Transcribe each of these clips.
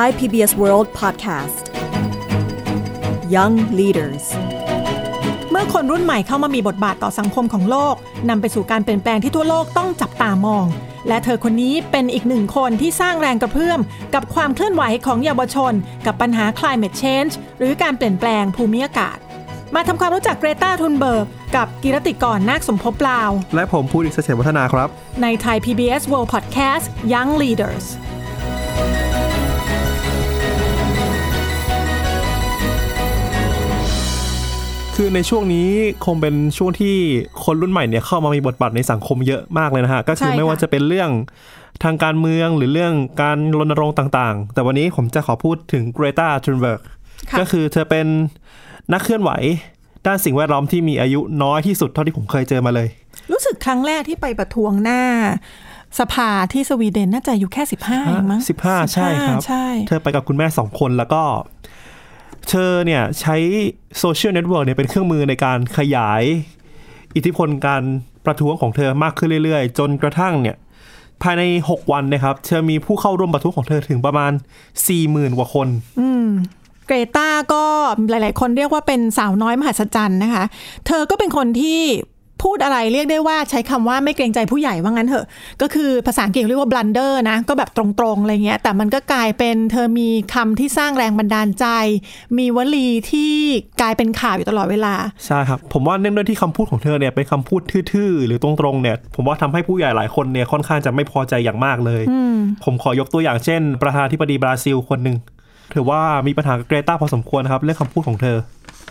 Thai PBS World Podcast Young Leaders เมื่อคนรุ่นใหม่เข้ามามีบทบาทต่อสังคมของโลกนำไปสู่การเปลี่ยนแปลงที่ทั่วโลกต้องจับตามอง และเธอคนนี้เป็นอีกหนึ่งคนที่สร้างแรงกระเพื่อม กับความเคลื่อนไหวของเยาวชน กับปัญหา climate change หรือการเปลี่ยนแปลงภูมิอากาศ มาทำความรู้จักเกรตาทุนเบิร์กกับกิรติกรนาคสมภพลาว และผมพูดอีกเสถียรวัฒนาครับ ในไทย PBS World Podcast Young Leaders คือในช่วงนี้คงเป็นช่วงที่คนรุ่นใหม่เนี่ยเข้ามามีบทบาทในสังคมเยอะมากเลยนะฮะ ก็คือใช่ค่ะไม่ว่าจะเป็นเรื่องทางการเมืองหรือเรื่องการรณรงค์ต่างๆ แต่วันนี้ผมจะขอพูดถึงเกรตาทูนเบิร์กค่ะก็คือเธอเป็นนักเคลื่อนไหว ด้านสิ่งแวดล้อมที่มีอายุน้อยที่สุดเท่าที่ผมเคยเจอมาเลย รู้สึกครั้งแรกที่ไปประท้วงหน้าสภาที่สวีเดนน่าจะอายู่แค่15เองมั้งสิบห้าใช่ครับใช่เธอไปกับคุณแม่สองคนแล้วก็ เธอเนี่ยใช้โซเชียลเน็ตเวิร์กเนี่ยเป็นเครื่องมือในการขยาย อิทธิพลการประท้วงของเธอมากขึ้นเรื่อยๆ จนกระทั่งเนี่ยภายใน 6 วันนะครับ เธอมีผู้เข้าร่วมประท้วงของเธอถึงประมาณ 40,000กว่าคนเกรตาก็หลาย ๆ คนเรียกว่าเป็นสาวน้อยมหัศจรรย์นะคะ เธอก็เป็นคนที่ พูดอะไรเรียกได้ว่าใช้คำว่าไม่เกรงใจผู้ใหญ่ว่างั้นเถอะ ก็คือภาษาอังกฤษเรียกว่า blunder นะ ก็แบบตรงๆอะไรเงี้ย แต่มันก็กลายเป็นเธอมีคำที่สร้างแรงบันดาลใจ มีวลีที่กลายเป็นข่าวอยู่ตลอดเวลา ใช่ครับ ผมว่าเนื่องด้วยที่คำพูดของเธอเนี่ยเป็นคำพูดทื่อๆ หรือตรงๆเนี่ยผมว่าทำให้ผู้ใหญ่หลายคนเนี่ยค่อนข้างจะไม่พอใจอย่างมากเลย ผมขอยกตัวอย่างเช่น ประธานาธิบดีบราซิลคนหนึ่งถือว่ามีปัญหากับเกรตาพอสมควรนะครับเรื่องคำพูดของเธอ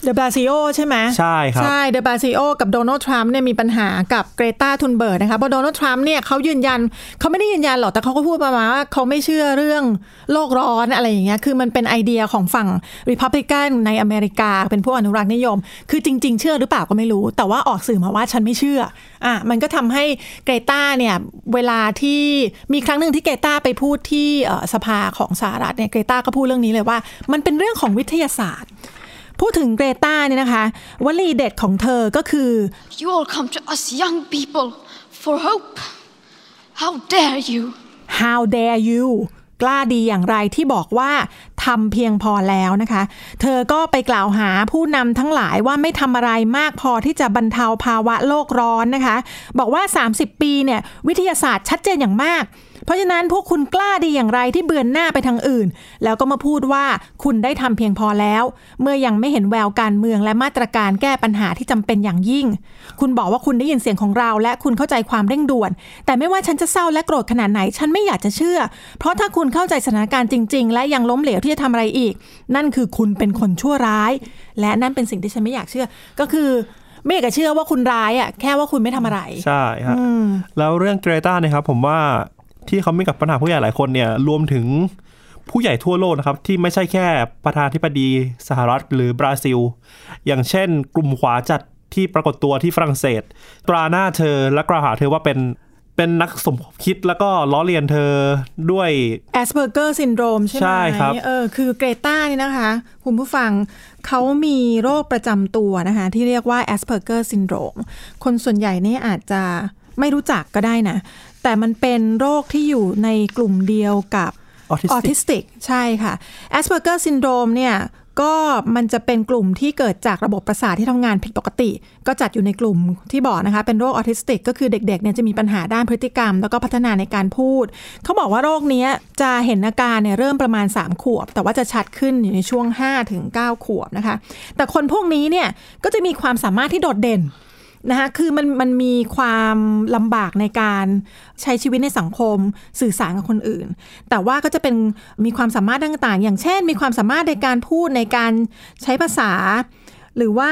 เดบาซิโอใช่ไหมใช่ครับ ใช่เดบาซิโอกับโดนัลด์ทรัมป์เนี่ยมีปัญหากับเกรตาธันเบิร์กนะคะเพราะโดนัลด์ทรัมป์เนี่ยเขายืนยันเขาไม่ได้ยืนยันหรอก แต่เขาก็พูดประมาณว่าเขาไม่เชื่อเรื่องโลกร้อนอะไรอย่างเงี้ยคือมันเป็นไอเดียของฝั่งริพับลิกันในอเมริกา เป็นพวกอนุรักษ์นิยม คือจริง ๆ เชื่อหรือเปล่าก็ไม่รู้ แต่ว่าออกสื่อมาว่าฉันไม่เชื่ออะมันก็ทำให้เกรตาเนี่ยเวลาที่มีครั้งหนึ่งที่เกรตาไปพูดที่เอ่อสภาของสหรัฐเนี่ยเกรตาก็พูดเรื่องนี้เลยว่า มันเป็นเรื่องของวิทยาศาสตร์ พูดถึงเกรตาเนี่ยนะคะ วลีเด็ดของเธอก็คือ You all come to us young people for hope. How dare you? how dare you กล้าดีอย่างไรที่บอกว่าทำเพียงพอแล้วนะคะ เธอก็ไปกล่าวหาผู้นำทั้งหลายว่าไม่ทำอะไรมากพอที่จะบรรเทาภาวะโลกร้อนนะคะ บอกว่า 30 ปีเนี่ยวิทยาศาสตร์ชัดเจนอย่างมาก เพราะฉะนั้นพวกคุณกล้าดีอย่างไรที่เบือนหน้าไปทางอื่น แล้วก็มาพูดว่าคุณได้ทำเพียงพอแล้ว เมื่อยังไม่เห็นแววการเมืองและมาตรการแก้ปัญหาที่จำเป็นอย่างยิ่ง คุณบอกว่าคุณได้ยินเสียงของเรา และคุณเข้าใจความเร่งด่วน แต่ไม่ว่าฉันจะเศร้าและโกรธขนาดไหนฉันไม่อยากจะเชื่อ เพราะถ้าคุณเข้าใจสถานการณ์จริง ๆ และยังล้มเหลวที่จะทำอะไรอีก นั่นคือคุณเป็นคนชั่วร้าย และนั่นเป็นสิ่งที่ฉันไม่อยากเชื่อ ก็คือไม่อยากจะเชื่อว่าคุณร้ายอะแค่ว่าคุณไม่ทำอะไร ใช่ฮะแล้วเรื่องเกรตาเนี่ยครับผมว่าที่เขามีกับปัญหาผู้ใหญ่หลายคนเนี่ยรวมถึงผู้ใหญ่ทั่วโลกนะครับ ที่ไม่ใช่แค่ประธานาธิบดีสหรัฐหรือบราซิล อย่างเช่น กลุ่มขวาจัดที่ปรากฏตัวที่ฝรั่งเศสตราหน้าเธอและกล่าวหาเธอว่าเป็น เป็นนักสมคบคิดแล้วก็ล้อเลียนเธอด้วยแอสเ e อร์เกอร์ซินโดรมใช่ไหมใช่ครับเออคือเกรตานี่นะคะ คุณผู้ฟังเขามีโรคประจำตัวนะคะ ที่เรียกว่าแอสเ e อร์เกอร์ซินโดรมคนส่วนใหญ่เนี่ยอาจจะไม่รู้จักก็ได้นะ แต่มันเป็นโรคที่อยู่ในกลุ่มเดียวกับ Autistic ออทิสติกใช่ค่ะ Asperger syndrome เนี่ย ก็มันจะเป็นกลุ่มที่เกิดจากระบบประสาทที่ทำงานผิดปกติ ก็จัดอยู่ในกลุ่มที่บอกนะคะ เป็นโรคออทิสติก ก็คือเด็กๆเนี่ยจะมีปัญหาด้านพฤติกรรม แล้วก็พัฒนาในการพูด เขาบอกว่าโรคนี้จะเห็นอาการเนี่ยเริ่มประมาณ 3 ขวบ แต่ว่าจะชัดขึ้นอยู่ในช่วง5ถึง9ขวบนะคะ แต่คนพวกนี้เนี่ยก็จะมีความสามารถที่โดดเด่น นะคะคือมันมันมีความลำบากในการใช้ชีวิตในสังคมสื่อสารกับคนอื่น แต่ว่าก็จะเป็นมีความสามารถต่างๆ อย่างเช่น มีความสามารถในการพูดในการใช้ภาษา หรือว่า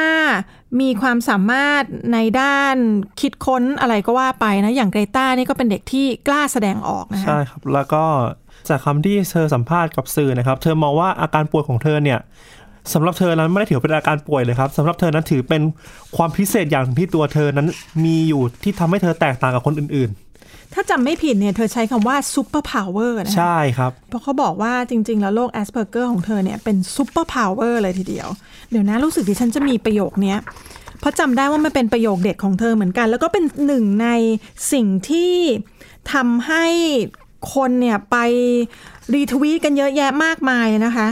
มีความสามารถในด้านคิดค้นอะไรก็ว่าไปนะ อย่างเกรตานี่ก็เป็นเด็กที่กล้าแสดงออกนะคะใช่ครับ แล้วก็จากคำที่เธอสัมภาษณ์กับสื่อนะครับ เธอมองว่าอาการป่วยของเธอเนี่ย สำหรับเธอนั้นไม่ได้ถือเป็นอาการป่วยเลยครับสำหรับเธอนั้นถือเป็นความพิเศษอย่างที่ตัวเธอนั้นมีอยู่ที่ทำให้เธอแตกต่างกับคนอื่นถ้าจำไม่ผิดเนี่ยเธอใช้คำว่า superpower นะๆคะใช่ครับ เพราะเขาบอกว่าจริง ๆ แล้วโรค Asperger ของเธอเนี่ยเป็น superpower เลยทีเดียว เดี๋ยวนะรู้สึกดิฉันจะมีประโยคเนี้ยเพราะจำได้ว่ามันเป็นประโยคเด็ดของเธอเหมือนกัน แล้วก็เป็นหนึ่งในสิ่งที่ทำให้คนเนี่ยไป retweet กันเยอะแยะมากมายเลยนะคะ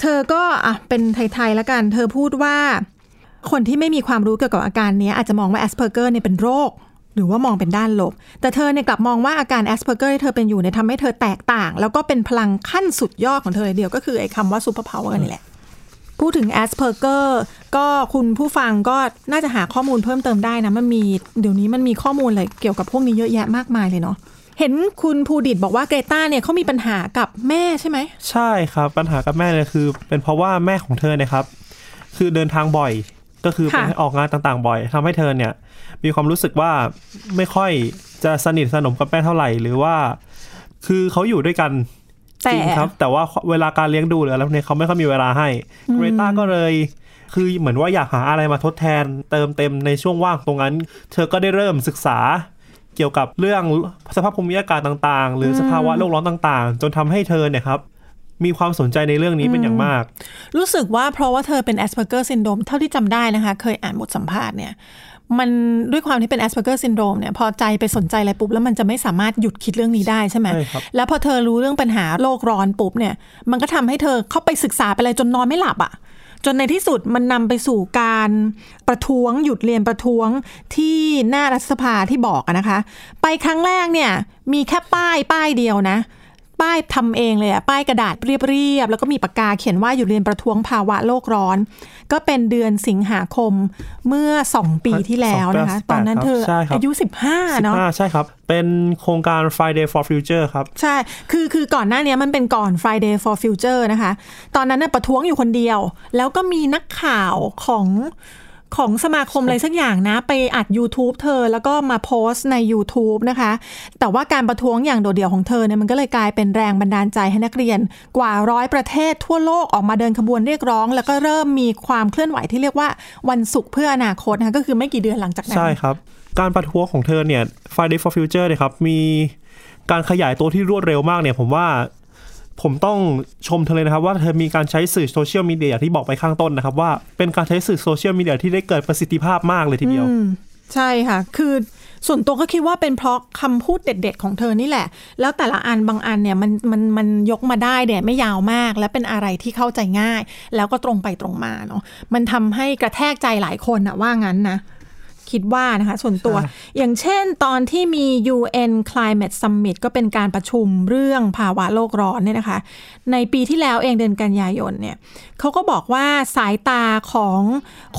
เธอก็อะเป็นไทยๆแล้วกัน เธอพูดว่า คนที่ไม่มีความรู้เกี่ยวกับอาการนี้อาจจะมองว่า Asperger เนี่ยเป็นโรค หรือว่ามองเป็นด้านลบ แต่เธอเนี่ยกลับมองว่าอาการ Asperger ที่เธอเป็นอยู่เนี่ยทำให้เธอแตกต่าง แล้วก็เป็นพลังขั้นสุดยอดของเธอเลยเดียวก็คือไอ้คำว่า superpower นี่แหละพูดถึง Aspergerก็คุณผู้ฟังก็น่าจะหาข้อมูลเพิ่มเติมได้นะ มันมีเดี๋ยวนี้มันมีข้อมูลอะไรเกี่ยวกับพวกนี้เยอะแยะมากมายเลยเนาะ เห็นคุณภูดิตบอกว่าเกรตาเนี่ยเขามีปัญหากับแม่ใช่ไหม ใช่ครับปัญหากับแม่เลยคือ เป็นเพราะว่าแม่ของเธอเนี่ยครับ คือเดินทางบ่อยก็คือไปค่ะออกงานต่างๆ บ่อยทำให้เธอเนี่ย มีความรู้สึกว่าไม่ค่อยจะสนิทสนมกับแม่เท่าไหร่ หรือว่า คือเขาอยู่ด้วยกันแต่จริงครับ แต่ว่าเวลาการเลี้ยงดูหรืออะไรพวกนี้เขาไม่ค่อยมีเวลาให้เกรตาก็เลย คือเหมือนว่าอยากหาอะไรมาทดแทน เติมเต็มในช่วงว่างตรงนั้น เธอก็ได้เริ่มศึกษา เกี่ยวกับเรื่องสภาพภูมิอากาศต่างๆ หรือสภาวะโลกร้อนต่างๆ จนทำให้เธอเนี่ยครับมีความสนใจในเรื่องนี้เป็นอย่างมาก รู้สึกว่าเพราะว่าเธอเป็น Asperger syndrome เท่าที่จำได้นะคะ เคยอ่านบทสัมภาษณ์เนี่ย มันด้วยความที่เป็น Asperger syndrome เนี่ย พอใจไปสนใจอะไรปุ๊บ แล้วมันจะไม่สามารถหยุดคิดเรื่องนี้ได้ใช่ไหมใช่ครับแล้วพอเธอรู้เรื่องปัญหาโลกร้อนปุ๊บเนี่ย มันก็ทำให้เธอเข้าไปศึกษาไปเลยจนนอนไม่หลับอะ่ะ จนในที่สุดมันนำไปสู่การประท้วงหยุดเรียนประท้วงที่หน้ารัฐสภาที่บอกอะนะคะ ไปครั้งแรกเนี่ยมีแค่ป้ายป้ายเดียวนะ ป้ายทำเองเลยอะป้ายกระดาษเรียบๆแล้วก็มีปากกาเขียนว่าหยุดเรียนประท้วงภาวะโลกร้อน ก็เป็นเดือนสิงหาคมเมื่อ 2 ปีที่แล้วนะคะ2ตอนนั้นเธอใช่ครับอายุ 15เนาะ15ใช่ครับ เป็นโครงการ Friday for Future ครับ ใช่ คือคือก่อนหน้านี้มันเป็นก่อน Friday for Future นะคะ ตอนนั้นน่ะประท้วงอยู่คนเดียว แล้วก็มีนักข่าวของ ของสมาคมอะไรสักอย่างนะ ไปอัด YouTube เธอแล้วก็มาโพสต์ใน YouTube นะคะ แต่ว่าการประท้วงอย่างโดดเดี่ยวของเธอเนี่ยมันก็เลยกลายเป็นแรงบันดาลใจให้นักเรียน กว่าร้อยประเทศทั่วโลกออกมาเดินขบวนเรียกร้อง แล้วก็เริ่มมีความเคลื่อนไหวที่เรียกว่าวันศุกร์เพื่ออนาคตนะคะก็คือไม่กี่เดือนหลังจากนั้นใช่ครับ การประท้วงของเธอเนี่ย Friday for Future เนี่ยครับมีการขยายตัวที่รวดเร็วมากเนี่ยผมว่า ผมต้องชมเธอเลยนะครับ ว่าเธอมีการใช้สื่อโซเชียลมีเดียอย่างที่บอกไปข้างต้นนะครับ ว่าเป็นการใช้สื่อโซเชียลมีเดียที่ได้เกิดประสิทธิภาพมากเลยทีเดียว ใช่ค่ะ คือส่วนตัวก็คิดว่าเป็นเพราะคำพูดเด็ด ๆ ของเธอนี่แหละ แล้วแต่ละอันบางอันเนี่ยมันมันมันยกมาได้เนี่ยไม่ยาวมาก และเป็นอะไรที่เข้าใจง่าย แล้วก็ตรงไปตรงมาเนาะมันทำให้กระแทกใจหลายคนอะว่างั้นนะ คิดว่านะคะส่วนตัว อย่างเช่นตอนที่มี UN Climate Summit ก็เป็นการประชุมเรื่องภาวะโลกร้อนเนี่ยนะคะ ในปีที่แล้วเองเดือนกันยายนเนี่ยเขาก็บอกว่าสายตาของ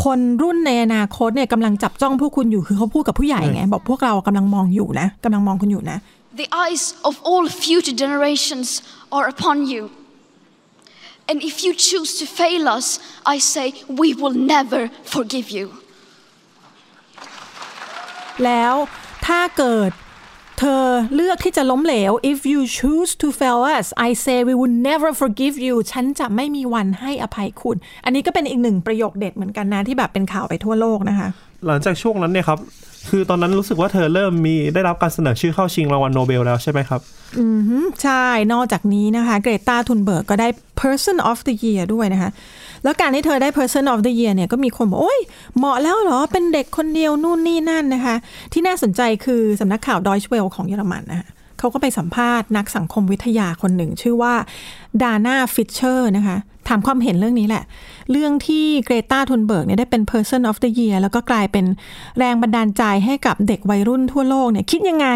คนรุ่นในอนาคตเนี่ยกำลังจับจ้องพวกคุณอยู่คือเขาพูดกับผู้ใหญ่ไงบอกพวกเรากำลังมองอยู่นะกำลังมองคุณอยู่นะ The eyes of all future generations are upon you. And if you choose to fail us, I say we will never forgive you. แล้วถ้าเกิดเธอเลือกที่จะล้มเหลว if you choose to fail us I say we will never forgive you ฉันจะไม่มีวันให้อภัยคุณ อันนี้ก็เป็นอีกหนึ่งประโยคเด็ดเหมือนกันนะ ที่แบบเป็นข่าวไปทั่วโลกนะคะ หลังจากช่วงนั้นเนี่ยครับ คือตอนนั้นรู้สึกว่าเธอเริ่มมีได้รับการเสนอชื่อเข้าชิงรางวัลโนเบลแล้วใช่ไหมครับ อือหือใช่ นอกจากนี้นะคะ เกรตาทุนเบิร์กก็ได้ Person of the Year ด้วยนะคะ แล้วการที่เธอได้ Person of the Year เนี่ยก็มีคนบอกโอ้ยเหมาะแล้วเหรอ เป็นเด็กคนเดียวนู่นนี่นั่นนะคะ ที่น่าสนใจคือสำนักข่าว Deutsche Welle ของเยอรมันนะคะเขาก็ไปสัมภาษณ์นักสังคมวิทยาคนหนึ่ง ชื่อว่าดาน่าฟิชเชอร์นะคะถามความเห็นเรื่องนี้แหละ เรื่องที่เกรตาทุนเบิร์กเนี่ยได้เป็น Person of the Year แล้วก็กลายเป็นแรงบันดาลใจให้กับเด็กวัยรุ่นทั่วโลกเนี่ยคิดยังไง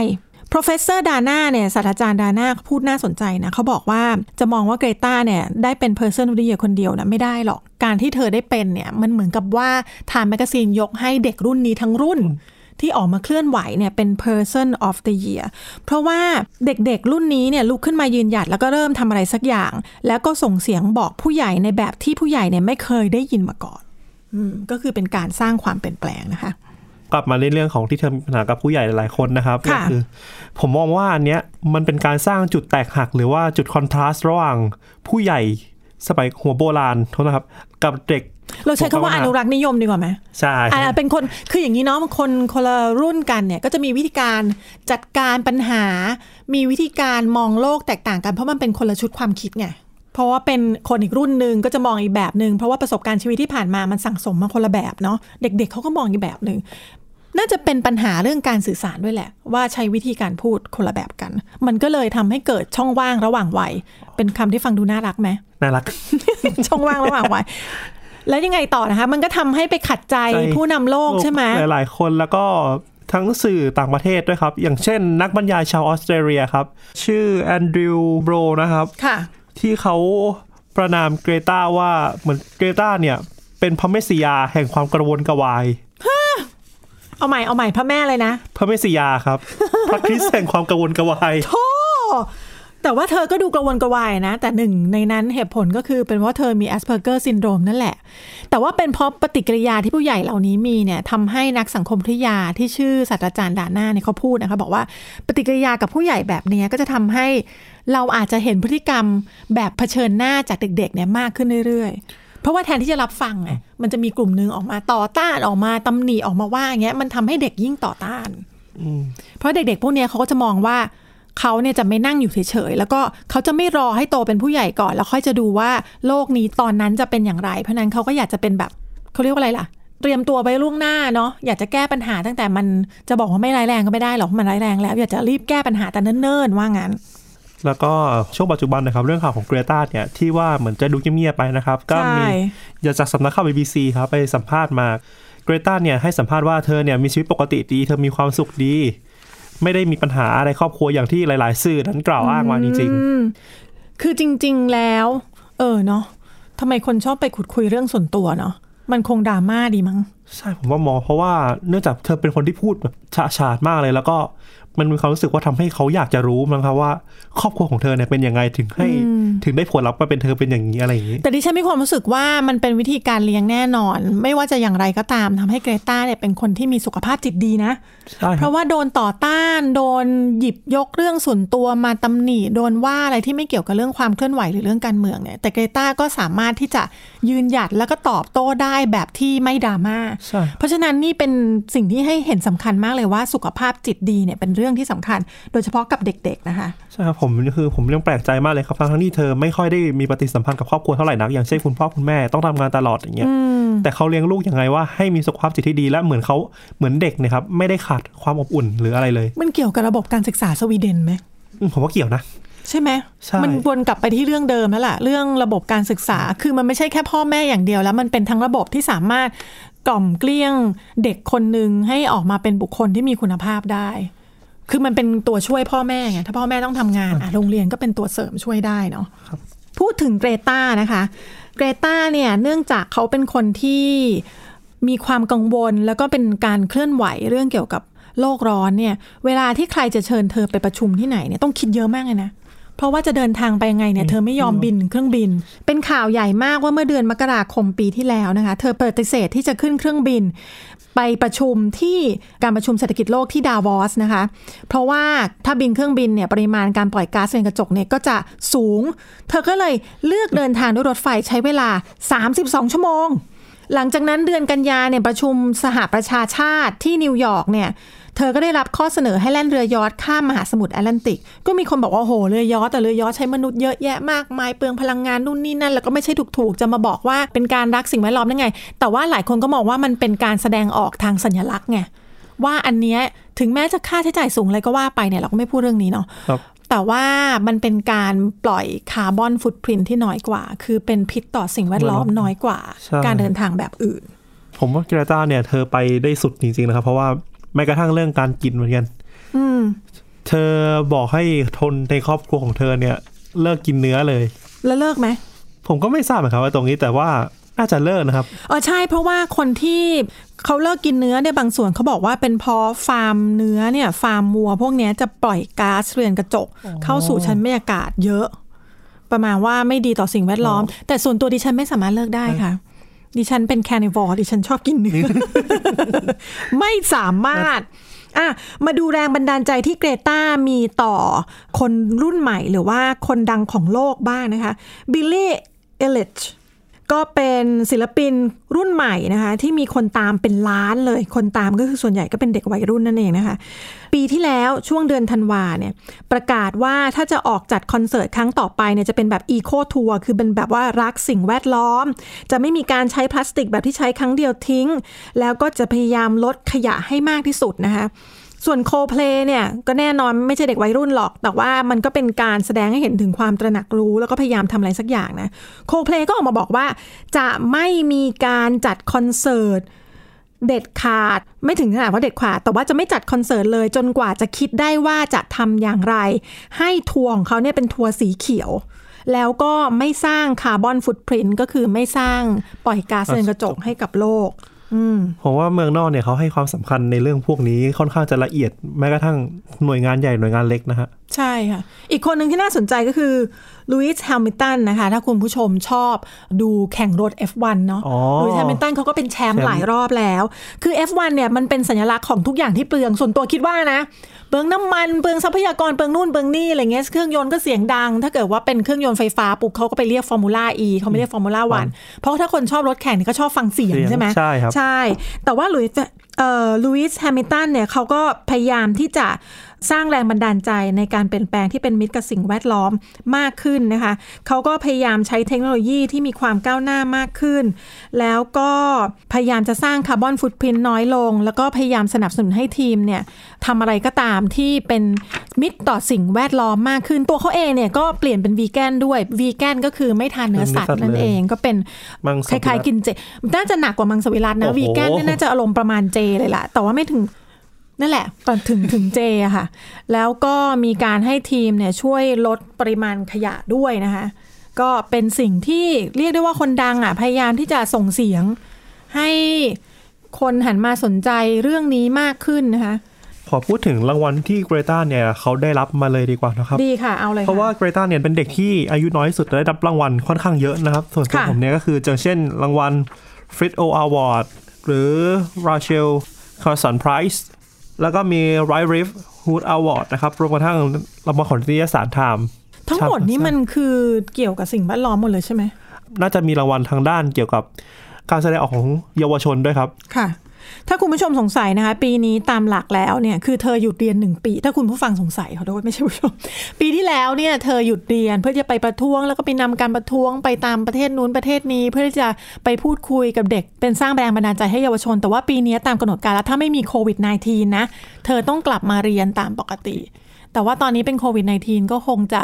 professor ดาน่าเนี่ยศาสตราจารย์ดาน่าพูดน่าสนใจนะเขาบอกว่าจะมองว่าเกรตาเนี่ยได้เป็น person of the year คนเดียวนะไม่ได้หรอก การที่เธอได้เป็นเนี่ยมันเหมือนกับว่า Time magazine ยกให้เด็กรุ่นนี้ทั้งรุ่นที่ออกมาเคลื่อนไหวเนี่ยเป็น person of the year เพราะว่าเด็กๆ รุ่นนี้เนี่ยลุกขึ้นมายืนหยัดแล้วก็เริ่มทำอะไรสักอย่าง แล้วก็ส่งเสียงบอกผู้ใหญ่ในแบบที่ผู้ใหญ่เนี่ยไม่เคยได้ยินมาก่อนอก็คือเป็นการสร้างความเปลี่ยนแปลงนะคะ กลับมาในเรื่องของที่เธอมีปัญหากับผู้ใหญ่หลายๆคนนะครับก็ค่ะคือ ผมมองว่าอันเนี้ยมันเป็นการสร้างจุดแตกหัก หรือว่าจุดคอนทราสต์ระหว่างผู้ใหญ่สมัยหัวโบราณโทษนะครับ กับเด็ก เราใช้คำว่าอนุรักษ์นิยมดีกว่าไหมใช่อ่าเป็นคนคืออย่างนี้เนาะคนคนละรุ่นกันเนี่ย ก็จะมีวิธีการจัดการปัญหา มีวิธีการมองโลกแตกต่างกันเพราะมันเป็นคนละชุดความคิดไงเพราะว่าเป็นคนอีกรุ่นหนึ่งก็จะมองอีกแบบหนึ่งเพราะว่าประสบการณ์ชีวิตที่ผ่านมามันสั่งสมมาคนละแบบเนาะเด็ก ๆเขาก็มองอีกแบบหนึ่ง น่าจะเป็นปัญหาเรื่องการสื่อสารด้วยแหละ ว่าใช้วิธีการพูดคนละแบบกัน มันก็เลยทำให้เกิดช่องว่างระหว่างวัยเป็นคำที่ฟังดูน่ารักไหมน่ารัก ช่องว่างระหว่างวัยแล้วยังไงต่อนะคะ มันก็ทำให้ไปขัดใจใจผู้นำโลกใช่ไหมหลาย ๆ คนแล้วก็ทั้งสื่อต่างประเทศด้วยครับ อย่างเช่น นักบรรยายชาวออสเตรเลียครับ ชื่อแอนดริวโบรนะครับค่ะที่เขาประนามเกรตาว่าเหมือนเกรตาเนี่ย เป็นพระเมสสิยาแห่งความกระวนกระวาย เอาใหม่เอาใหม่พระแม่เลยนะ พระเมสสิยาครับ พระคริสต์แห่งความกระวนกระวายโอ้แต่ว่าเธอก็ดูกระวนกระวายนะ แต่หนึ่งในนั้นเหตุผลก็คือเป็นว่าเธอมี Asperger syndrome นั่นแหละ แต่ว่าเป็นเพราะปฏิกิริยาที่ผู้ใหญ่เหล่านี้มีเนี่ยทำให้นักสังคมวิทยาที่ชื่อศาสตราจารย์ดาน่าเนี่ยเขาพูดนะคะบอกว่าปฏิกิริยากับผู้ใหญ่แบบเนี้ยก็จะทำให้เราอาจจะเห็นพฤติกรรมแบบเผชิญหน้าจากเด็กๆเนี่ยมากขึ้นเรื่อยๆ เพราะว่าแทนที่จะรับฟังไงมันจะมีกลุ่มหนึ่งออกมาต่อต้านออกมาตำหนิออกมาว่าอย่างเงี้ยมันทำให้เด็กยิ่งต่อต้านเพราะเด็กๆพวกเนี้ยเขาก็จะมองว่าเขาเนี่ยจะไม่นั่งอยู่เฉยๆ แล้วก็เขาจะไม่รอให้โตเป็นผู้ใหญ่ก่อน แล้วค่อยจะดูว่าโลกนี้ตอนนั้นจะเป็นอย่างไร เพราะฉะนั้นเขาก็อยากจะเป็นแบบเขาเรียกว่าอะไรล่ะ เตรียมตัวไปล่วงหน้าเนาะอยากจะแก้ปัญหาตั้งแต่มันจะบอกว่าไม่ร้ายแรงก็ไม่ได้หรอกเพราะมันร้ายแรงแล้ว อยากจะรีบแก้ปัญหาแต่เนิ่นๆว่างั้น แล้วก็ช่วงปัจจุบันนะครับเรื่องข่าวของเกรตาเนี่ยที่ว่าเหมือนจะดูเงียบๆไปนะครับ ก็มีใช่อย่าจากสำนักข่าว BBC ครับไปสัมภาษณ์มาเกรตาเนี่ยให้สัมภาษณ์ว่าเธอเนี่ยมีชีวิตปกติดี เธอมีความสุขดี ไม่ได้มีปัญหาอะไรครอบครัวอย่างที่หลาย ๆ สื่อนั้นกล่าวอ้างมาจริงอืมคือจริง ๆแล้ว เออเนาะทำไมคนชอบไปขุดคุยเรื่องส่วนตัวเนาะมันคงดราม่าดีมั้งๆใช่ผมว่ามองเพราะว่าเนื่องจากเธอเป็นคนที่พูดแบบฉะฉาดมากเลย แล้วก็ มันมีความรู้สึกว่าทำให้เขาอยากจะรู้มั้งครับว่าครอบครัวของเธอเนี่ยเป็นยังไงถึงให้ถึงได้ผลลัพธ์มาเป็นเธอเป็นอย่างนี้อะไรอย่างนี้ แต่ดิฉันมีความรู้สึกว่ามันเป็นวิธีการเลี้ยงแน่นอน ไม่ว่าจะอย่างไรก็ตามทำให้เกรตาเนี่ยเป็นคนที่มีสุขภาพจิตดีนะใช่คเพรับราะว่าโดนต่อต้านโดนหยิบยกเรื่องส่วนตัวมาตำหนิโดนว่าอะไรที่ไม่เกี่ยวกับเรื่องความเคลื่อนไหวหรือเรื่องการเมืองเนี่ยแต่เกรตาก็สามารถที่จะยืนหยัดแล้วก็ตอบโต้ได้แบบที่ไม่ดราม่าใช่เพราะฉะนั้นนี่เป็นสิ่งที่ให้เห็นสำคัญมากเลยว่าสุขภาพจิตดีเนี่ยเป็นเรื่องที่สำคัญ โดยเฉพาะกับเด็กๆนะคะใช่ครับผมคือผมยังแปลกใจมากเลยครับทั้งๆที่เธอไม่ค่อยได้มีปฏิสัมพันธ์กับครอบครัวเท่าไหร่นักอย่างเช่นคุณพ่อคุณแม่ต้องทำงานตลอดอย่างเงี้ยแต่เขาเลี้ยงลูกยังไงว่าให้มีสุขภาพจิตที่ดีและเหมือนเขาเหมือนเด็กเนะครับไม่ได้ขาดความอบอุ่นหรืออะไรเลย มันเกี่ยวกับระบบการศึกษาสวีเดนไหมอืมผมว่าเกี่ยวนะใช่ไหมใช่มันวนกลับไปที่เรื่องเดิมแล้วล่ะ เรื่องระบบการศึกษา คือมันไม่ใช่แค่พ่อแม่อย่างเดียวแล้ว มันเป็นทั้งระบบที่สามารถกล่อมเกลี้ยงเด็กคนหนึ่งให้ออกมาเป็นบุคคลที่มีคุณภาพได้ คือมันเป็นตัวช่วยพ่อแม่ไงถ้าพ่อแม่ต้องทำงานอะโรงเรียนก็เป็นตัวเสริมช่วยได้เนาะพูดถึงเกรตานะคะเกรตาเนี่ยเนื่องจากเขาเป็นคนที่มีความกังวล แล้วก็เป็นการเคลื่อนไหวเรื่องเกี่ยวกับโลกร้อนเนี่ย เวลาที่ใครจะเชิญเธอไปประชุมที่ไหนเนี่ยต้องคิดเยอะมากเลยนะเพราะว่าจะเดินทางไปยังไงเนี่ยเธอไม่ยอมบินเครื่องบิน เป็นข่าวใหญ่มากว่าเมื่อเดือนมกราคมปีที่แล้วนะคะ เธอปฏิเสธที่จะขึ้นเครื่องบิน ไปประชุมที่การประชุมเศรษฐกิจโลกที่ดาวอสนะคะ เพราะว่าถ้าบินเครื่องบินเนี่ยปริมาณการปล่อยก๊าซเรือนกระจกเนี่ยก็จะสูง เธอก็เลยเลือกเดินทางด้วยรถไฟใช้เวลา 32 ชั่วโมง หลังจากนั้นเดือนกันยาเนี่ยประชุมสหประชาชาติที่นิวยอร์กเนี่ย เธอก็ได้รับข้อเสนอให้แล่นเรือยอชต์ข้ามมหาสมุทรแอตแลนติก ก็มีคนบอกว่าโอ้โหเรือยอทแต่เรือยอทใช้มนุษย์เยอะแยะมากมายเปลืองพลังงานนู่นนี่นั่นแล้วก็ไม่ใช่ถูกๆจะมาบอกว่าเป็นการรักสิ่งแวดล้อมได้ไง แต่ว่าหลายคนก็มองว่ามันเป็นการแสดงออกทางสัญลักษณ์ไงว่าอันเนี้ยถึงแม้จะค่าใช้จ่ายสูงอะไรก็ว่าไปเนี่ยเราก็ไม่พูดเรื่องนี้เนาะครับแต่ว่ามันเป็นการปล่อยคาร์บอนฟุตพรินที่น้อยกว่า คือเป็นพิษต่อสิ่งแวดล้อมน้อยกว่าใช่การเดินทางแบบอื่น ผมว่าเกรตาเนี่ยเธอไปได้สุดจริงๆนะครับ เพราะว่า แม้กระทั่งเรื่องการกินเหมือนกันอืมเธอบอกให้ทนในครอบครัวของเธอเนี่ย เลิกกินเนื้อเลย แล้วเลิกไหม ผมก็ไม่ทราบเหมือนกันว่าตรงนี้แต่ว่าน่าจะเลิกนะครับอ๋อใช่เพราะว่าคนที่เขาเลิกกินเนื้อเนี่ยบางส่วนเขาบอกว่าเป็นเพราะฟาร์มเนื้อเนี่ย ฟาร์มวัว พวกเนี้ยจะปล่อยก๊าซเรือนกระจก เข้าสู่ชั้นบรรยากาศเยอะ ประมาณว่าไม่ดีต่อสิ่งแวดล้อม แต่ส่วนตัวดิฉันไม่สามารถเลิกได้ค่ะ ดิฉันเป็น carnivore ดิฉันชอบกินเนื้อ ไม่สามารถอะมาดูแรงบันดาลใจที่เกรตามีต่อคนรุ่นใหม่หรือว่าคนดังของโลกบ้างนะคะบิลลี่ไอลิช ก็เป็นศิลปินรุ่นใหม่นะคะที่มีคนตามเป็นล้านเลย คนตามก็คือส่วนใหญ่ก็เป็นเด็กวัยรุ่นนั่นเองนะคะ ปีที่แล้วช่วงเดือนธันวาเนี่ยประกาศว่าถ้าจะออกจัดคอนเสิร์ตครั้งต่อไปเนี่ยจะเป็นแบบ eco tour คือเป็นแบบว่ารักสิ่งแวดล้อม จะไม่มีการใช้พลาสติกแบบที่ใช้ครั้งเดียวทิ้ง แล้วก็จะพยายามลดขยะให้มากที่สุดนะคะ ส่วนโคเพลเนี่ยก็แน่นอนไม่ใช่เด็กวัยรุ่นหรอก แต่ว่ามันก็เป็นการแสดงให้เห็นถึงความตระหนักรู้ แล้วก็พยายามทำอะไรสักอย่างนะโคเพลก็ออกมาบอกว่า จะไม่มีการจัดคอนเสิร์ตเด็ดขาดไม่ถึงขนาดว่าเด็ดขาดแต่ว่าจะไม่จัดคอนเสิร์ตเลย จนกว่าจะคิดได้ว่าจะทำอย่างไร ให้ทัวร์ของเขาเนี่ยเป็นทัวร์สีเขียว แล้วก็ไม่สร้าง carbon footprint ก็คือไม่สร้างปล่อยก๊าซเรือนกระจกให้กับโลก ผมว่าเมืองนอกเนี่ยเขาให้ความสำคัญในเรื่องพวกนี้ค่อนข้างจะละเอียดแม้กระทั่งหน่วยงานใหญ่หน่วยงานเล็กนะฮะ ใช่ค่ะ อีกคนหนึ่งที่น่าสนใจก็คือลุยส์แฮมิลตันนะคะ ถ้าคุณผู้ชมชอบดูแข่งรถ F1 เนาะอ๋อลุยส์แฮมิลตันเขาก็เป็นแชมป์แชมป์หลายรอบแล้ว คือ F1 เนี่ยมันเป็นสัญลักษณ์ของทุกอย่างที่เปลือง ส่วนตัวคิดว่านะเปลืองน้ำมันเปลืองทรัพยากรเปลืองนู่นเปลืองนี่อะไรเงี้ยเครื่องยนต์ก็เสียงดัง ถ้าเกิดว่าเป็นเครื่องยนต์ไฟฟ้าปุ๊บเขาก็ไปเรียกฟอร์มูล่า E เขาไม่เรียก Formula One เพราะถ้าคนชอบรถแข่งเนี่ยก็ชอบฟังเสียงเสียงใช่ไหมใช่ครับใช่ แต่ว่าลุยส์เอ่อลุยส์แฮมิลตันเนี่ยเขาก็พยายามที่จะ สร้างแรงบันดาลใจในการเปลี่ยนแปลงที่เป็นมิตรกับสิ่งแวดล้อมมากขึ้นนะคะเขาก็พยายามใช้เทคโนโลยีที่มีความก้าวหน้ามากขึ้น แล้วก็พยายามจะสร้าง carbon footprint น้อยลง แล้วก็พยายามสนับสนุนให้ทีมเนี่ยทำอะไรก็ตามที่เป็นมิตรต่อสิ่งแวดล้อมมากขึ้น ตัวเขาเองเนี่ยก็เปลี่ยนเป็นวีแกนด้วยวีแกนก็คือไม่ทานเนื้อสัตว์นั่นเองก็เป็นควิรัติล้ายๆกินเจน่าจะหนักกว่ามังสวิรัตนะวีแกนน่าจะอารมณ์ประมาณเจเลยล่ะแต่ว่าไม่ถึง นั่นแหละตอนถึงถึงเจอะค่ะ แล้วก็มีการให้ทีมเนี่ยช่วยลดปริมาณขยะด้วยนะคะ ก็เป็นสิ่งที่เรียกได้ว่าคนดังอะพยายามที่จะส่งเสียง ให้คนหันมาสนใจเรื่องนี้มากขึ้นนะคะขอพูดถึงรางวัลที่เกรตาเนี่ยเขาได้รับมาเลยดีกว่านะครับ ดีค่ะ เอาเลยเพราะว่าเกรตาเนี่ยเป็นเด็กที่อายุน้อยที่สุดและได้รับรางวัลค่อนข้างเยอะนะครับ ส่วนตัวค่ะผมเนี่ยก็คืออย่างเช่น รางวัล f r i t o Award หรือ Rachel Carson Prize แล้วก็มี Right Riff Hood Award นะครับรวมกระทั่งรางวัลของนิตยสารไทม์ทั้งหมดนี้มันคือเกี่ยวกับสิ่งแวดล้อมหมดเลยใช่ไหมน่าจะมีรางวัลทางด้านเกี่ยวกับการแสดงออกของเยาวชนด้วยครับ ค่ะ ถ้าคุณผู้ชมสงสัยนะคะ ปีนี้ตามหลักแล้วเนี่ยคือเธอหยุดเรียนหนึ่งปี ถ้าคุณผู้ฟังสงสัยขอโทษไม่ใช่ผู้ชม ปีที่แล้วเนี่ยเธอหยุดเรียนเพื่อจะไปประท้วง แล้วก็ไปนำการประท้วงไปตามประเทศนู้นประเทศนี้ เพื่อที่จะไปพูดคุยกับเด็ก เป็นสร้างแรงบันดาลใจให้เยาวชน แต่ว่าปีนี้ตามกำหนดการแล้วถ้าไม่มีโควิด -19 นะเธอต้องกลับมาเรียนตามปกติ แต่ว่าตอนนี้เป็นโควิด -19 ก็คงจะ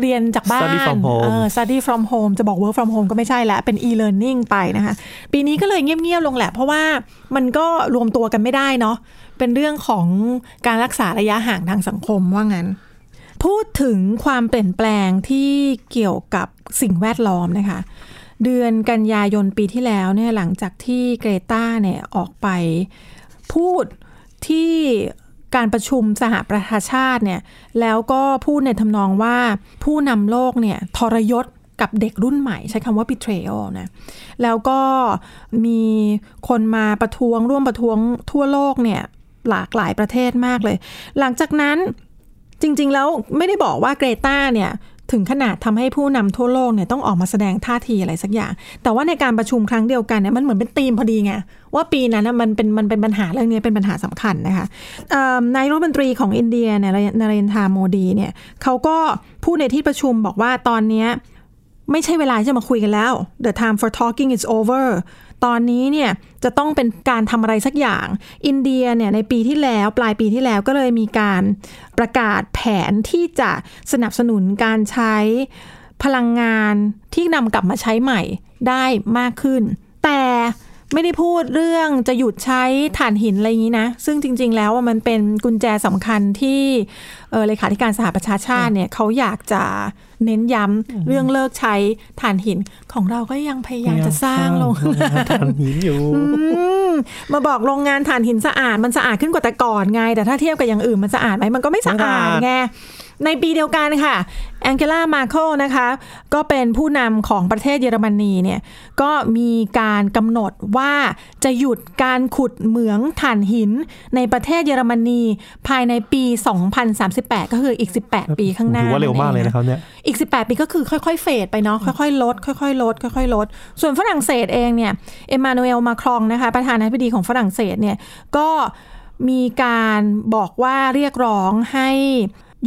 เรียนจากบ้าน Study from home เออ study from home จะบอก work from home ก็ไม่ใช่แล้ว เป็น e-learning ไปนะคะ ปีนี้ก็เลยเงียบๆลงแหละ เพราะว่ามันก็รวมตัวกันไม่ได้เนาะ เป็นเรื่องของการรักษาระยะห่างทางสังคมว่างั้น พูดถึงความเปลี่ยนแปลงที่เกี่ยวกับสิ่งแวดล้อมนะคะ เดือนกันยายนปีที่แล้วเนี่ยหลังจากที่เกรตาเนี่ยออกไปพูดที่ การประชุมสหประชาชาติเนี่ยแล้วก็พูดในทำนองว่าผู้นำโลกเนี่ยทรยศกับเด็กรุ่นใหม่ใช้คำว่า betrayal นะแล้วก็มีคนมาประท้วงร่วมประท้วงทั่วโลกเนี่ยหลากหลายประเทศมากเลย หลังจากนั้นจริงๆแล้วไม่ได้บอกว่าเกรตาเนี่ย ถึงขนาดทำให้ผู้นำทั่วโลกเนี่ยต้องออกมาแสดงท่าทีอะไรสักอย่าง แต่ว่าในการประชุมครั้งเดียวกันเนี่ยมันเหมือนเป็นธีมพอดีไงว่าปีนั้นนะมันเป็นมันเป็นปัญหาเรื่องนี้เป็นปัญหาสำคัญนะคะนายรัฐมนตรีของอินเดียเนี่ยนเรนทาโมดีเนี่ยเขาก็พูดในที่ประชุมบอกว่าตอนนี้ไม่ใช่เวลาที่จะมาคุยกันแล้ว The time for talking is over ตอนนี้เนี่ยจะต้องเป็นการทำอะไรสักอย่าง อินเดียเนี่ยในปีที่แล้วปลายปีที่แล้วก็เลยมีการประกาศแผนที่จะสนับสนุนการใช้พลังงานที่นำกลับมาใช้ใหม่ได้มากขึ้น แต่ไม่ได้พูดเรื่องจะหยุดใช้ถ่านหินอะไรอย่างนี้นะ ซึ่งจริง ๆ แล้วมันเป็นกุญแจสำคัญที่เเลขาธิการสหประชาชาติเนี่ยเขาอยากจะ เน้นย้ำเรื่องเลิกใช้ถ่านหินของเราก็ยังพยายามจะสร้างโรงทานหินอยู่อืมมาบอกโรงงานถ่านหินสะอาดมันสะอาดขึ้นกว่าแต่ก่อนไง แต่ถ้าเทียบกับอย่างอื่นมันสะอาดไหมมันก็ไม่สะอาดไม่สะอาดไง ในปีเดียวกันค่ะแองเกลามาเคิลนะคะ ก็เป็นผู้นำของประเทศเยอรมนีเนี่ย ก็มีการกำหนดว่าจะหยุดการขุดเหมืองถ่านหินในประเทศเยอรมนีภายในปี 2038 ก็คืออีก 18 ปีข้างหน้าถือว่าเร็วมากเลยนะครับเนี่ย อีก 18 ปีก็คือค่อยๆ เฟดไปเนาะ ค่อยๆ ลด ค่อยๆ ลด ค่อยๆ ลด ส่วนฝรั่งเศสเองเนี่ย เอ็มมานูเอล มาครองนะคะ ประธานาธิบดีของฝรั่งเศสเนี่ย ก็มีการบอกว่าเรียกร้องให้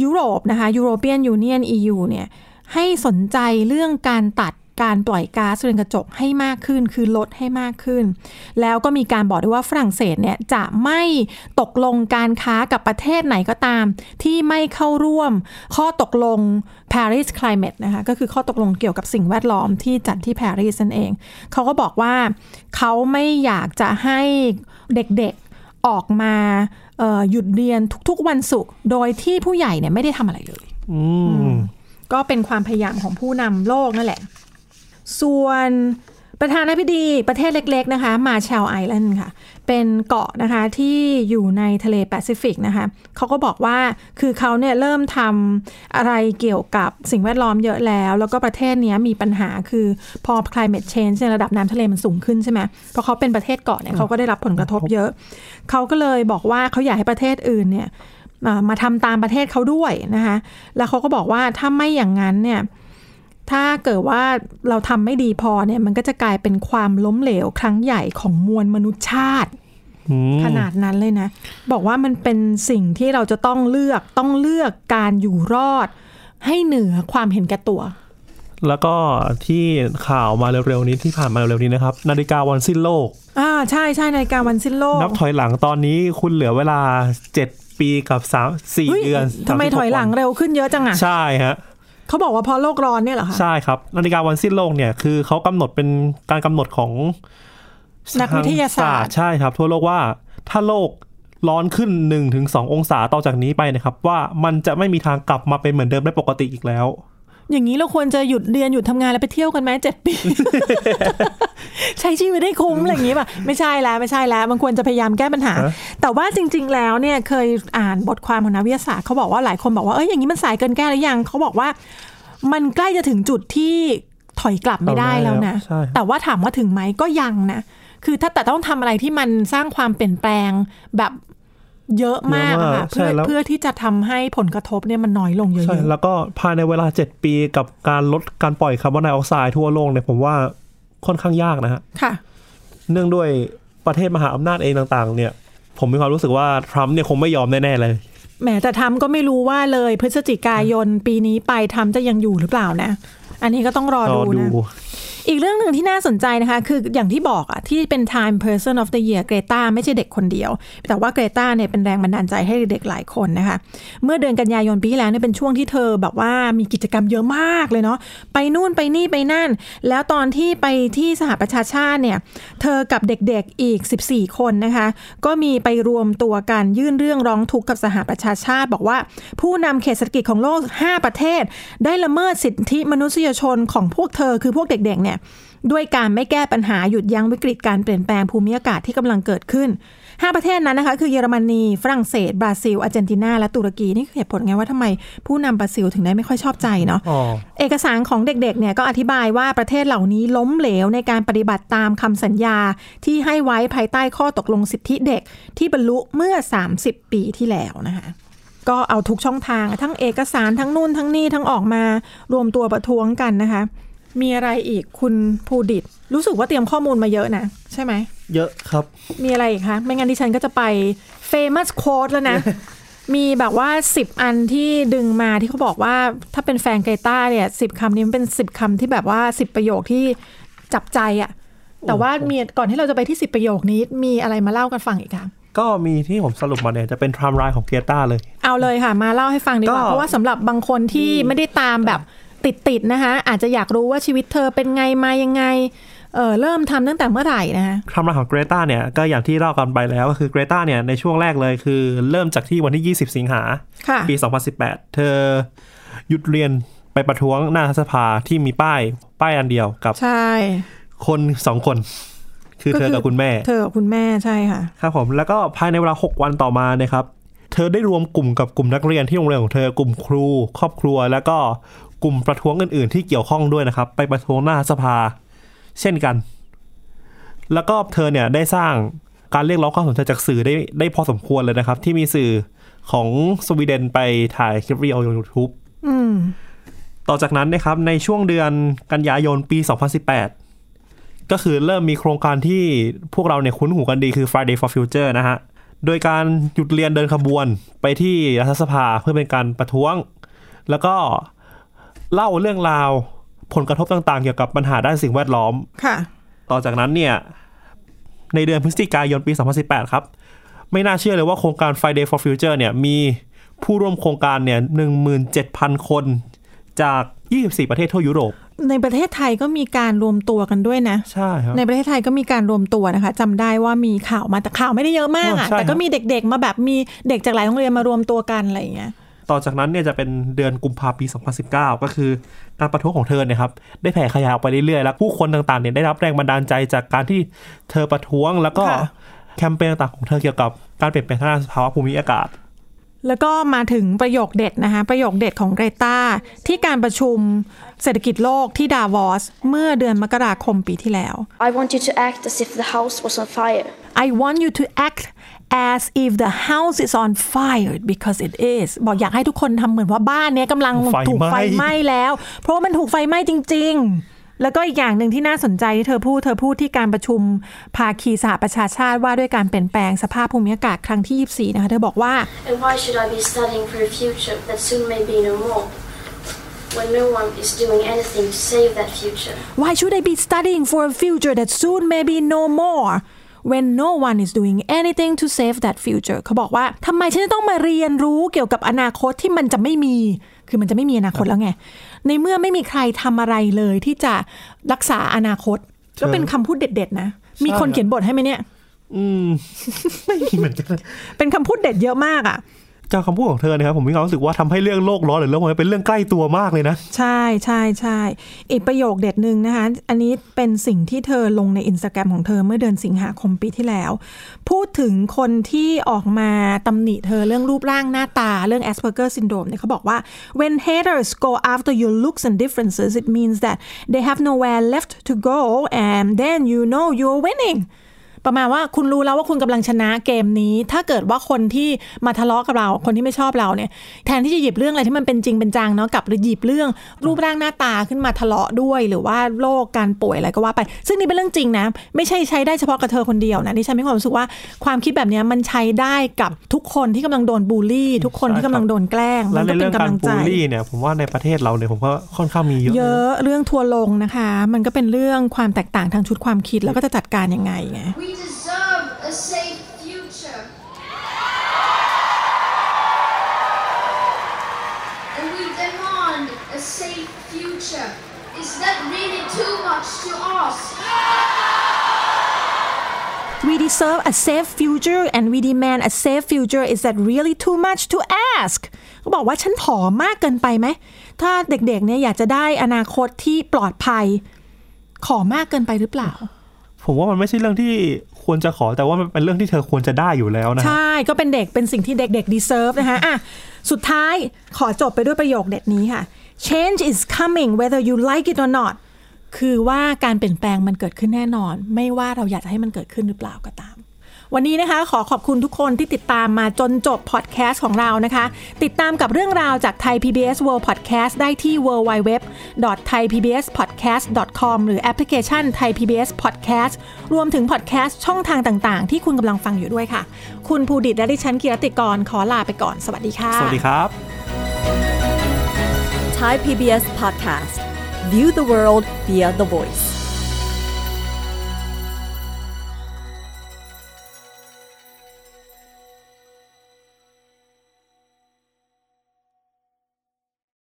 ยุโรปนะคะ European Union EU เนี่ยให้สนใจเรื่องการตัดการปล่อยก๊าซเรือนกระจกให้มากขึ้น คือลดให้มากขึ้น แล้วก็มีการบอกด้วยว่าฝรั่งเศสเนี่ยจะไม่ตกลงการค้ากับประเทศไหนก็ตาม ที่ไม่เข้าร่วมข้อตกลง Paris Climate นะคะก็คือข้อตกลงเกี่ยวกับสิ่งแวดล้อมที่จัดที่ปารีสนั่นเอง เขาก็บอกว่าเขาไม่อยากจะให้เด็กๆออกมา หยุดเรียนทุกๆวันศุกร์โดยที่ผู้ใหญ่เนี่ยไม่ได้ทำอะไรเลยอืมก็เป็นความพยายามของผู้นำโลกนั่นแหละ ส่วน ประธานาธิบดีประเทศเล็ก ๆ นะคะ มาแชลไอแลนด์ค่ะ เป็นเกาะนะคะที่อยู่ในทะเลแปซิฟิกนะคะเขาก็บอกว่าคือเขาเนี่ยเริ่มทำอะไรเกี่ยวกับสิ่งแวดล้อมเยอะแล้ว แล้วก็ประเทศเนี้ยมีปัญหาคือพอ climate change ในระดับน้ำทะเลมันสูงขึ้นใช่ไหมเพราะเขาเป็นประเทศเกาะเนี่ยเขาก็ได้รับผลกระทบเยอะ เขาก็เลยบอกว่าเขาอยากให้ประเทศอื่นเนี่ยอ่ามาทำตามประเทศเขาด้วยนะคะแล้วเขาก็บอกว่าถ้าไม่อย่างนั้นเนี่ย ถ้าเกิดว่าเราทำไม่ดีพอเนี่ยมันก็จะกลายเป็นความล้มเหลวครั้งใหญ่ของมวลมนุษยชาติอืมขนาดนั้นเลยนะ บอกว่ามันเป็นสิ่งที่เราจะต้องเลือกต้องเลือกการอยู่รอด ให้เหนือความเห็นแก่ตัว แล้วก็ที่ข่าวมาเร็วๆนี้ที่ผ่านมาเร็วๆนี้นะครับ นาฬิกาวันสิ้นโลก อ่าใช่ใช่นาฬิกาวันสิ้นโลก นับถอยหลังตอนนี้คุณเหลือเวลาเจ็ดปีกับสามสี่เฮ้ยเดือนทำไม36ถอยหลังวันเร็วขึ้นเยอะจังอะใช่ฮะ เขาบอกว่าเพราะโลกร้อนเนี่ยเหรอคะใช่ครับนาฬิกาวันสิ้นโลกเนี่ยคือเขากำหนดเป็นการกำหนดของนักวิทยาศาสตร์ใช่ครับ ทั่วโลกว่าถ้าโลกร้อนขึ้น1นถึงสองศาต่อจากนี้ไปนะครับ ว่ามันจะไม่มีทางกลับมาเป็นเหมือนเดิมได้ปกติอีกแล้ว อย่างนี้เราควรจะหยุดเรียนหยุดทำงานแล้วไปเที่ยวกันไหมเจ็ดปี ใช้ชีวิตได้คุ้มอะไรอย่างนี้ป่ะไม่ใช่แล้วไม่ใช่แล้วมันควรจะพยายามแก้ปัญหาฮะแต่ว่าจริง ๆ แล้วเนี่ยเคยอ่านบทความของนักวิทยาศาสตร์เขาบอกว่าหลายคนบอกว่าเอ้ยอย่างนี้มันสายเกินแก้หรือยังเขาบอกว่า มันใกล้จะถึงจุดที่ถอยกลับไม่ได้แล้วนะใช่แต่ว่าถามว่าถึงไหมก็ยังนะ คือถ้าแต่ต้องทำอะไรที่มันสร้างความเปลี่ยนแปลงแบบ เยอะมากอะค่ะใช่เพื่อแล้วเพื่อที่จะทำให้ผลกระทบเนี่ยมันน้อยลงเยใช่อะแล้วก็ภายในเวลา 7 ปีกับการลดการปล่อยคาร์บอนไดออกไซด์ทั่วโลกเนี่ยผมว่าค่อนข้างยากนะฮะๆค่ะ เนื่องด้วยประเทศมหาอำนาจเองต่างๆ เนี่ย ผมมีความรู้สึกว่าทรัมป์เนี่ยคงไม่ยอมแน่ๆเลยแหมแต่ทำก็ไม่รู้ว่าเลยพฤศจิกายนปีนี้ไปทำจะยังอยู่หรือเปล่านะ อันนี้ก็ต้องรอรอดูดูนะ อีกเรื่องหนึ่งที่น่าสนใจนะคะ คืออย่างที่บอกอะที่เป็น Time Person of the Year เกรตาไม่ใช่เด็กคนเดียว แต่ว่าเกรตาเนี่ยเป็นแรงบันดาลใจให้เด็กหลายคนนะคะ เมื่อเดือนกันยายนปีที่แล้วเนี่ยเป็นช่วงที่เธอแบบว่ามีกิจกรรมเยอะมากเลยเนาะไปนู่นไปนี่ไปนั่น แล้วตอนที่ไปที่สหประชาชาติเนี่ยเธอกับเด็กๆอีก 14 คนนะคะ ก็มีไปรวมตัวกันยื่นเรื่องร้องทุกข์กับสหประชาชาติ บอกว่าผู้นำเขตเศรษฐกิจของโลก 5 ประเทศ ได้ละเมิดสิทธิมนุษยชนของพวกเธอคือพวกเด็กๆเนี่ยด้วยการไม่แก้ปัญหาหยุดยั้งวิกฤตการเปลี่ยนแปลงภูมิอากาศที่กำลังเกิดขึ้น 5 ประเทศนั้นนะคะ คือเยอรมนีฝรั่งเศส บราซิล อาร์เจนตินา และตุรกี นี่คือเหตุผลไงว่าทำไมผู้นำบราซิลถึงได้ไม่ค่อยชอบใจเนาะอ๋อเอกสารของเด็กๆเนี่ยก็อธิบายว่าประเทศเหล่านี้ล้มเหลวในการปฏิบัติตามคำสัญญาที่ให้ไว้ภายใต้ข้อตกลงสิทธิเด็กที่บรรลุเมื่อ 30 ปีที่แล้วนะคะก็เอาทุกช่องทางทั้งเอกสารทั้งนู่นทั้งนี่ทั้งออกมารวมตัวประท้วงกันนะคะ มีอะไรอีกคุณภูดิต รู้สึกว่าเตรียมข้อมูลมาเยอะนะ ใช่ไหม เยอะครับ มีอะไรอีกคะ ไม่งั้นดิฉันก็จะไป famous quote แล้วนะ มีแบบว่า 10 อันที่ดึงมาที่เขาบอกว่าถ้าเป็นแฟนไกต้าเนี่ยสิบคำนี้มันเป็น 10คำที่แบบว่า 10 ประโยคที่จับใจอะแต่ว่ามีก่อนที่เราจะไปที่ 10 ประโยคนี้มีอะไรมาเล่ากันฟังอีกคะก็มีที่ผมสรุปมาเนี่ยจะเป็นไทม์ไลน์ของเกรต้าเลย เอาเลยค่ะ มาเล่าให้ฟังดีกว่าก็เพราะว่าสำหรับบางคนที่ไม่ได้ตามแบบ ติดๆนะคะ อาจจะอยากรู้ว่าชีวิตเธอเป็นไงมายังไงเออเริ่มทำตั้งแต่เมื่อไหร่นะคะไทม์ไลน์ของเกรตาเนี่ยก็อย่างที่เล่ากันไปแล้วก็คือเกรตาเนี่ยในช่วงแรกเลยคือเริ่มจากที่วันที่ 20 สิงหาค่ะปี 2018 เธอหยุดเรียนไปประท้วงหน้ารัฐสภาที่มีป้ายป้ายอันเดียวกับใช่ คนสองคน คือเธอกับคุณแม่ เธอกับคุณแม่ใช่ค่ะครับผมแล้วก็ภายในเวลา 6 วันต่อมานะครับ เธธอได้รวมกลุ่มกับกลุ่มนักเรียนที่โรงเรียนของเธอกลุ่มครู ครอบครัว แล้วก็ กลุ่มประท้วงอื่นๆ ที่เกี่ยวข้องด้วยนะครับ ไปประท้วงหน้าสภา เช่นกัน แล้วก็เธอเนี่ยได้สร้างการเรียกร้องความสนใจจากสื่อได้ได้พอสมควรเลยนะครับ ที่มีสื่อของสวีเดนไปถ่ายคลิปวิดีโอลงยูทูบต่อจากนั้นนะครับในช่วงเดือนกันยายนปี 2018 ก็คือเริ่มมีโครงการที่พวกเราเนี่ยคุ้นหูกันดีคือ Friday for Future นะฮะ โดยการหยุดเรียนเดินขบวนไปที่รัฐสภาเพื่อเป็นการประท้วง แล้วก็ เล่าเรื่องราว ผลกระทบต่างๆ เกี่ยวกับปัญหาด้านสิ่งแวดล้อม ค่ะ ต่อจากนั้นเนี่ย ในเดือนพฤศจิกายนปี 2018 ครับ ไม่น่าเชื่อเลยว่าโครงการ Friday for Future เนี่ย มีผู้ร่วมโครงการเนี่ย17,000 คนจาก 24 ประเทศทั่วยุโรป ในประเทศไทยก็มีการรวมตัวกันด้วยนะ ใช่ครับ ในประเทศไทยก็มีการรวมตัวนะคะจำได้ว่ามีข่าวมาแต่ข่าวไม่ได้เยอะมากอะอ๋อใช่แต่ก็ครับมีเด็กๆมาแบบมีเด็กจากหลายโรงเรียนมารวมตัวกันอะไรอย่างเงี้ย ต่อจากนั้นเนี่ยจะเป็นเดือนกุมภาพันธ์ปี 2019 ก็คือการประท้วงของเธอเนี่ยครับได้แผ่ขยายออกไปเรื่อยๆ แล้วผู้คนต่างๆเนี่ยได้รับแรงบันดาลใจจากการที่เธอประท้วง แล้วก็ค่ะแคมเปญต่างๆของเธอเกี่ยวกับการเปลี่ยนแปลงทางสภาวะภูมิอากาศ แล้วก็มาถึงประโยคเด็ดนะคะประโยคเด็ดของเกรตาที่การประชุมเศรษฐกิจโลกที่ดาวอสเมื่อเดือนมกราคมปีที่แล้ว I want you to act as if the house was on fire. I want you to act as if the house is on fire because it is บอกอยากให้ทุกคนทำเหมือนว่าบ้านเนี้ยกำลังไฟถูกไหม้ไฟไหม้แล้ว เพราะว่ามันถูกไฟไหม้จริง ๆ แล้วก็อีกอย่างหนึ่งที่น่าสนใจที่เธอพูด เธอพูดที่การประชุมภาคีสหประชาชาติว่าด้วยการเปลี่ยนแปลงสภาพภูมิอากาศครั้งที่ 24 นะคะ เธอบอกว่า And why should I be studying for a future that soon may be no more? When no one is doing anything to save that future. Why should I be studying for a future that soon may be no more when no one is doing anything to save that future เขาบอกว่าทำไมฉันจะต้องมาเรียนรู้เกี่ยวกับอนาคตที่มันจะไม่มี คือมันจะไม่มีอนาคตแล้วไง ในเมื่อไม่มีใครทำอะไรเลยที่จะรักษาอนาคต ก็เป็นคำพูดเด็ด ๆ นะ มีคนเขียนบทให้ไหมเนี่ย อืม ไม่มีเหมือนกัน เป็นคำพูดเด็ดเยอะมากอะ จากคำพูดของเธอนะครับผมมีความรู้สึกว่าทำให้เรื่องโลกร้อนหรือเรื่องอะไรเป็นเรื่องใกล้ตัวมากเลยนะ ใช่ใช่ใช่อีกประโยคเด็ดหนึ่งนะคะ อันนี้เป็นสิ่งที่เธอลงในอินสตาแกรมของเธอเมื่อเดือนสิงหาคมปีที่แล้ว พูดถึงคนที่ออกมาตำหนิเธอเรื่องรูปร่างหน้าตาเรื่อง Asperger syndrome เนี่ยเขาบอกว่า when haters go after your looks and differences it means that they have nowhere left to go and then you know you're winning ประมาณว่าคุณรู้แล้วว่าคุณกำลังชนะเกมนี้ ถ้าเกิดว่าคนที่มาทะเลาะกับเรา คนที่ไม่ชอบเราเนี่ย แทนที่จะหยิบเรื่องอะไรที่มันเป็นจริงเป็นจังเนาะกลับหยิบเรื่องรูปร่างหน้าตาขึ้นมาทะเลาะด้วย หรือว่าโรคการป่วยอะไรก็ว่าไป ซึ่งนี่เป็นเรื่องจริงนะ ไม่ใช่ใช้ได้เฉพาะกับเธอคนเดียวนะดิฉันมีความรู้สึกว่าความคิดแบบเนี้ยมันใช้ได้กับทุกคนที่กำลังโดนบูลลี่ ทุกคนที่กำลังโดนแกล้งและมันในก็เป็เรื่นองการกำลังบูใจลลี่เนี่ยผมว่าในประเทศเราเนี่ยผมก็ค่อนข้างมีเยอะเยอะเรื่องทัวร์ลงนะคะ มันก็เป็นเรื่องความแตกต่างทางชุดความคิดแล้วก็จะจัดการยังไงไง We deserve a safe future. And we demand a safe future. Is that really too much to ask? We deserve a safe future and we demand a safe future is that really too much to ask เขาบอกว่าฉันผอมมากเกินไปไหม ถ้าเด็กๆเนี่ยอยากจะได้อนาคตที่ปลอดภัย ขอมากเกินไปหรือเปล่า ผมว่ามันไม่ใช่เรื่องที่ควรจะขอแต่ว่ามันเป็นเรื่องที่เธอควรจะได้อยู่แล้วนะใช่ก็เป็นเด็กเป็นสิ่งที่เด็กๆ deserve นะคะอะสุดท้ายขอจบไปด้วยประโยคเด็ดนี้ค่ะ change is coming whether you like it or not คือว่าการเปลี่ยนแปลงมันเกิดขึ้นแน่นอน ไม่ว่าเราอยากจะให้มันเกิดขึ้นหรือเปล่าก็ตาม วันนี้นะคะขอขอบคุณทุกคนที่ติดตามมาจนจบพอดแคสต์ของเรานะคะ ติดตามกับเรื่องราวจากไทย PBS World Podcast ได้ที่ www.thaipbspodcast.com หรือแอปพลิเคชัน Thai PBS Podcast รวมถึงพอดแคสต์ช่องทางต่างๆ ที่คุณกำลังฟังอยู่ด้วยค่ะ คุณภูดิตและดิฉันกีรติกรขอลาไปก่อน สวัสดีค่ะ สวัสดีครับ Thai PBS podcast. View the world via the voice.